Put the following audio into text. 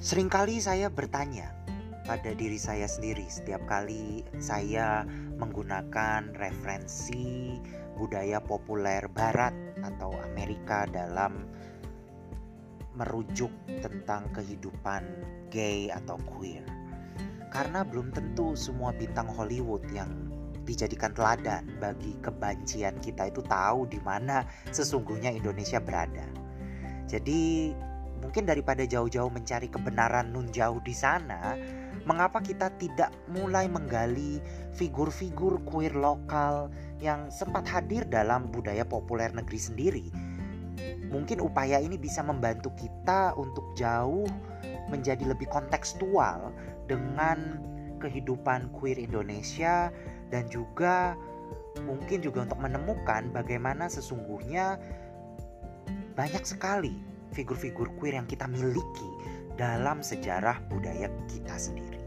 Seringkali saya bertanya pada diri saya sendiri setiap kali saya menggunakan referensi budaya populer barat atau Amerika dalam merujuk tentang kehidupan gay atau queer. Karena belum tentu semua bintang Hollywood yang dijadikan teladan bagi kebancian kita itu tahu di mana sesungguhnya Indonesia berada. Jadi mungkin daripada jauh-jauh mencari kebenaran nun jauh di sana, mengapa kita tidak mulai menggali figur-figur queer lokal yang sempat hadir dalam budaya populer negeri sendiri? Mungkin upaya ini bisa membantu kita untuk jauh menjadi lebih kontekstual dengan kehidupan queer Indonesia dan juga mungkin juga untuk menemukan bagaimana sesungguhnya banyak sekali figur-figur queer yang kita miliki dalam sejarah budaya kita sendiri.